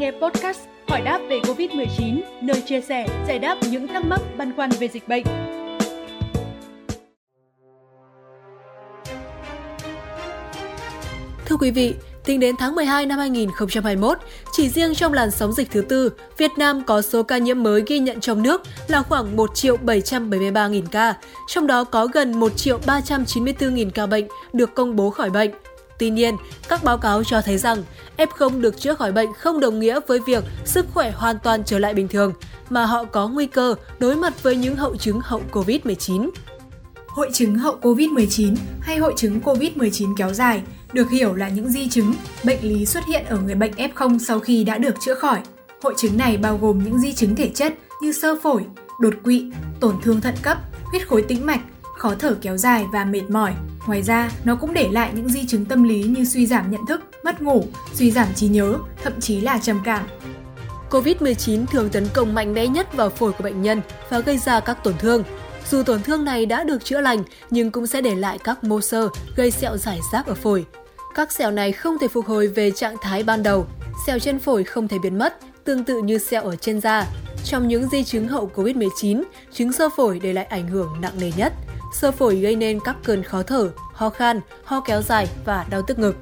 nghe podcast Hỏi đáp về Covid-19, nơi chia sẻ, giải đáp những thắc mắc băn khoăn về dịch bệnh. Thưa quý vị, tính đến tháng 12 năm 2021, chỉ riêng trong làn sóng dịch thứ tư, Việt Nam có số ca nhiễm mới ghi nhận trong nước là khoảng 1 triệu 773 000 ca, trong đó có gần 1 triệu 394 000 ca bệnh được công bố khỏi bệnh. Tuy nhiên, các báo cáo cho thấy rằng F0 được chữa khỏi bệnh không đồng nghĩa với việc sức khỏe hoàn toàn trở lại bình thường, mà họ có nguy cơ đối mặt với những hậu chứng hậu COVID-19. Hội chứng hậu COVID-19 hay hội chứng COVID-19 kéo dài được hiểu là những di chứng, bệnh lý xuất hiện ở người bệnh F0 sau khi đã được chữa khỏi. Hội chứng này bao gồm những di chứng thể chất như sơ phổi, đột quỵ, tổn thương thận cấp, huyết khối tĩnh mạch, khó thở kéo dài và mệt mỏi. Ngoài ra, nó cũng để lại những di chứng tâm lý như suy giảm nhận thức, mất ngủ, suy giảm trí nhớ, thậm chí là trầm cảm. COVID-19 thường tấn công mạnh mẽ nhất vào phổi của bệnh nhân và gây ra các tổn thương. Dù tổn thương này đã được chữa lành, nhưng cũng sẽ để lại các mô sơ gây sẹo giải rác ở phổi. Các sẹo này không thể phục hồi về trạng thái ban đầu. Sẹo trên phổi không thể biến mất, tương tự như sẹo ở trên da. Trong những di chứng hậu COVID-19, chứng sơ phổi để lại ảnh hưởng nặng nề nhất. Sơ phổi gây nên các cơn khó thở, ho khan, ho kéo dài và đau tức ngực.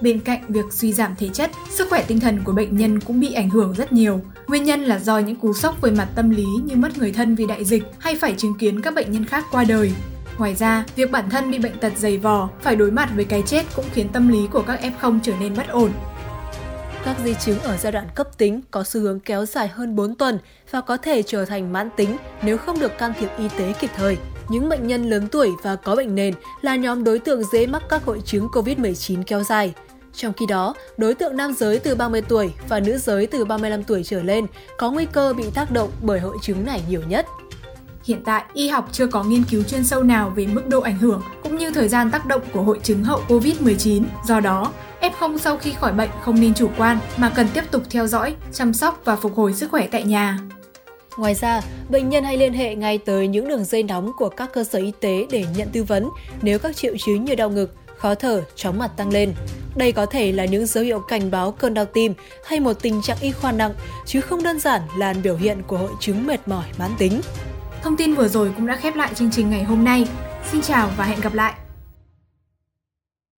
Bên cạnh việc suy giảm thể chất, sức khỏe tinh thần của bệnh nhân cũng bị ảnh hưởng rất nhiều. Nguyên nhân là do những cú sốc về mặt tâm lý như mất người thân vì đại dịch hay phải chứng kiến các bệnh nhân khác qua đời. Ngoài ra, việc bản thân bị bệnh tật dày vò, phải đối mặt với cái chết cũng khiến tâm lý của các F0 trở nên bất ổn. Các di chứng ở giai đoạn cấp tính có xu hướng kéo dài hơn 4 tuần và có thể trở thành mãn tính nếu không được can thiệp y tế kịp thời. Những bệnh nhân lớn tuổi và có bệnh nền là nhóm đối tượng dễ mắc các hội chứng COVID-19 kéo dài. Trong khi đó, đối tượng nam giới từ 30 tuổi và nữ giới từ 35 tuổi trở lên có nguy cơ bị tác động bởi hội chứng này nhiều nhất. Hiện tại, y học chưa có nghiên cứu chuyên sâu nào về mức độ ảnh hưởng cũng như thời gian tác động của hội chứng hậu COVID-19. Do đó, F0 sau khi khỏi bệnh không nên chủ quan mà cần tiếp tục theo dõi, chăm sóc và phục hồi sức khỏe tại nhà. Ngoài ra, bệnh nhân hãy liên hệ ngay tới những đường dây nóng của các cơ sở y tế để nhận tư vấn nếu các triệu chứng như đau ngực, khó thở, chóng mặt tăng lên. Đây có thể là những dấu hiệu cảnh báo cơn đau tim hay một tình trạng y khoa nặng, chứ không đơn giản là biểu hiện của hội chứng mệt mỏi mãn tính. Thông tin vừa rồi cũng đã khép lại chương trình ngày hôm nay. Xin chào và hẹn gặp lại!